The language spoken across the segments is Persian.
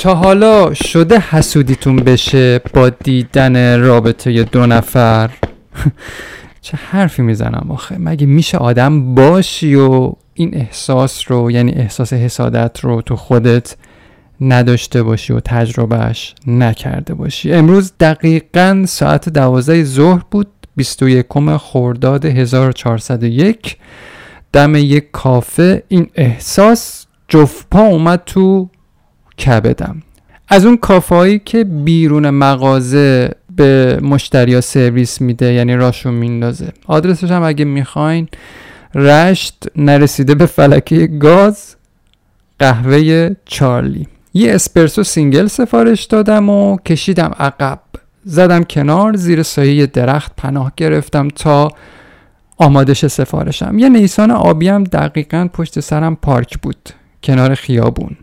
تا حالا شده حسودیتون بشه با دیدن رابطه دو نفر؟ چه حرفی می‌زنم آخه؟ مگه میشه آدم باشی و این احساس رو یعنی احساس حسادت رو تو خودت نداشته باشی و تجربهش نکرده باشی؟ امروز دقیقا ساعت دوازده ظهر بود 21 خرداد 1401 دم یک کافه این احساس جفت پا اومد تو کبدم از اون کافه که بیرون مغازه به مشتریا سرویس میده یعنی راشون میندازه. آدرسش هم اگه می‌خواین رشت نرسیده به فلکه گاز قهوه چارلی. یه اسپرسو single سفارش دادم و کشیدم عقب. زدم کنار زیر سایه درخت پناه گرفتم تا آماده شه سفارشم. یه نیسان آبی هم دقیقا پشت سرم پارک بود کنار خیابون.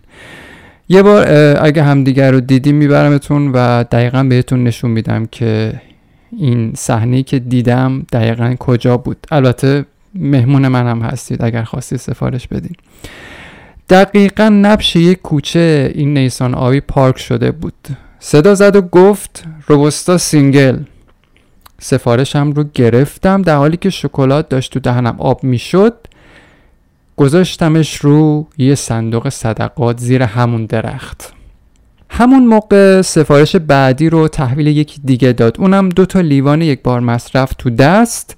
یه بار اگه همدیگر رو دیدیم میبرمتون و دقیقا بهتون نشون میدم که این صحنه که دیدم دقیقا کجا بود. البته مهمون منم هستید اگر خواستید سفارش بدین. دقیقا نبش یک کوچه این نیسان آبی پارک شده بود. صدا زد و گفت robusta single. سفارشم رو گرفتم در حالی که شکلات داشت تو دهنم آب می‌شد. گذاشتمش رو یه صندوق صدقات زیر همون درخت. همون موقع سفارش بعدی رو تحویل یکی دیگه داد. اونم دو تا لیوان یک بار مصرف تو دست.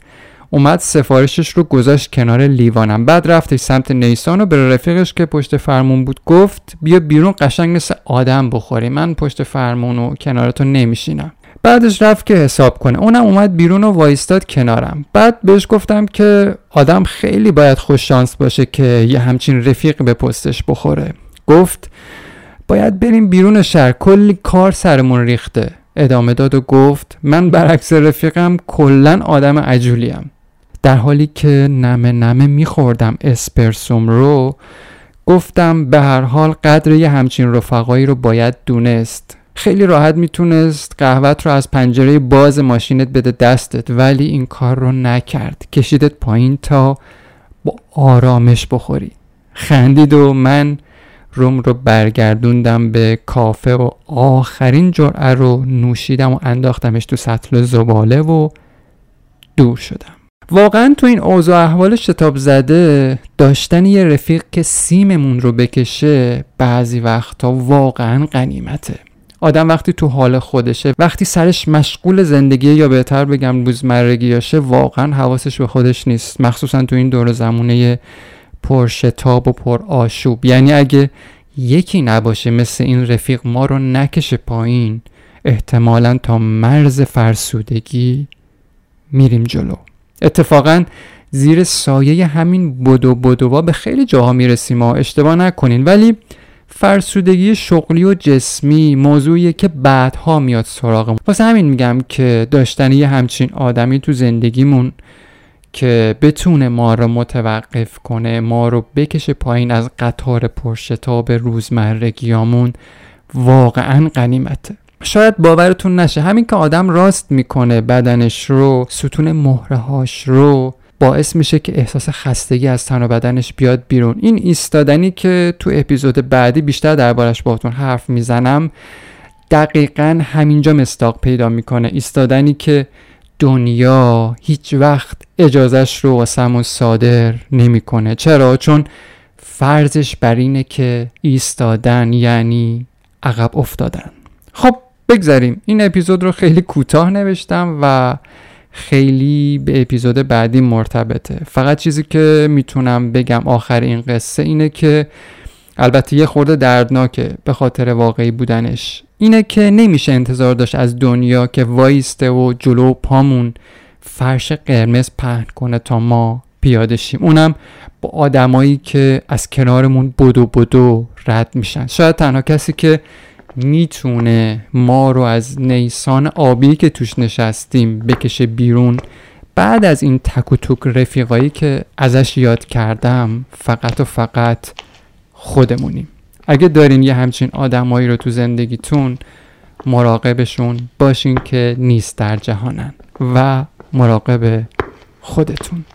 اومد سفارشش رو گذاشت کنار لیوانم. بعد رفتش سمت نیسان و به رفیقش که پشت فرمون بود گفت بیا بیرون قشنگ مثل آدم بخوری. من پشت فرمون و کنارتو نمیشینم. بعدش رفت که حساب کنه. اونم اومد بیرون و وایستاد کنارم. بعد بهش گفتم که آدم خیلی باید خوش شانس باشه که یه همچین رفیق به پستش بخوره. گفت باید بریم بیرون شهر. کلی کار سرمون ریخته. ادامه داد و گفت من برعکس رفیقم کلا آدم عجولیم. در حالی که نمه نمه میخوردم اسپرسوم رو گفتم به هر حال قدر یه همچین رفقایی رو باید دونست. خیلی راحت می‌تونست قهوت رو از پنجره باز ماشینت بده دستت ولی این کار رو نکرد. کشیدت پایین تا با آرامش بخوری. خندید و من روم رو برگردوندم به کافه و آخرین جرعه رو نوشیدم و انداختمش تو سطل زباله و دور شدم. واقعا تو این اوضاع احوال شتاب زده داشتن یه رفیق که سیممون رو بکشه بعضی وقتا واقعا قنیمته آدم وقتی تو حال خودشه وقتی سرش مشغول زندگی یا بهتر بگم روزمرگیاشه واقعا حواسش به خودش نیست. مخصوصا تو این دور زمونه پرشتاب و پر آشوب. یعنی اگه یکی نباشه مثل این رفیق ما رو نکشه پایین احتمالا تا مرز فرسودگی میریم جلو. اتفاقا زیر سایه همین بدو بدوا به خیلی جاها می‌رسیم و اشتباه نکنین. ولی فرسودگی شغلی و جسمی موضوعیه که بعدها میاد سراغمون واسه همین میگم که داشتن یه همچین آدمی تو زندگیمون که بتونه ما رو متوقف کنه ما رو بکشه پایین از قطار پرشتاب روزمرگیامون واقعا قنیمته شاید باورتون نشه همین که آدم راست می‌کنه بدنش رو ستون مهرهاش رو باعث میشه که احساس خستگی از تن و بدنش بیاد بیرون. این ایستادنی که تو اپیزود بعدی بیشتر دربارش باهاتون حرف می‌زنم دقیقا همینجا مستاق پیدا می‌کنه. ایستادنی که دنیا هیچ وقت اجازش رو واسمون صادر نمی‌کنه. چرا؟ چون فرضش بر اینه که ایستادن یعنی عقب افتادن. خب بگذاریم. این اپیزود رو خیلی کوتاه نوشتم و خیلی به اپیزود بعدی مرتبطه. فقط چیزی که می‌تونم بگم آخر این قصه اینه که البته یه خورده دردناکه به خاطر واقعی بودنش. اینه که نمیشه انتظار داشت از دنیا که وایسته و جلو پامون فرش قرمز پهن کنه تا ما پیاده شیم. اونم با آدمایی که از کنارمون بدو بدو رد میشن. شاید تنها کسی که می‌تونه ما رو از نیسان آبی که توش نشستیم بکشه بیرون. بعد از این تک و توک رفیقایی که ازش یاد کردم فقط و فقط خودمونیم. اگه دارین یه همچین آدمایی رو تو زندگیتون مراقبشون باشین که نیست در جهانن و مراقب خودتون.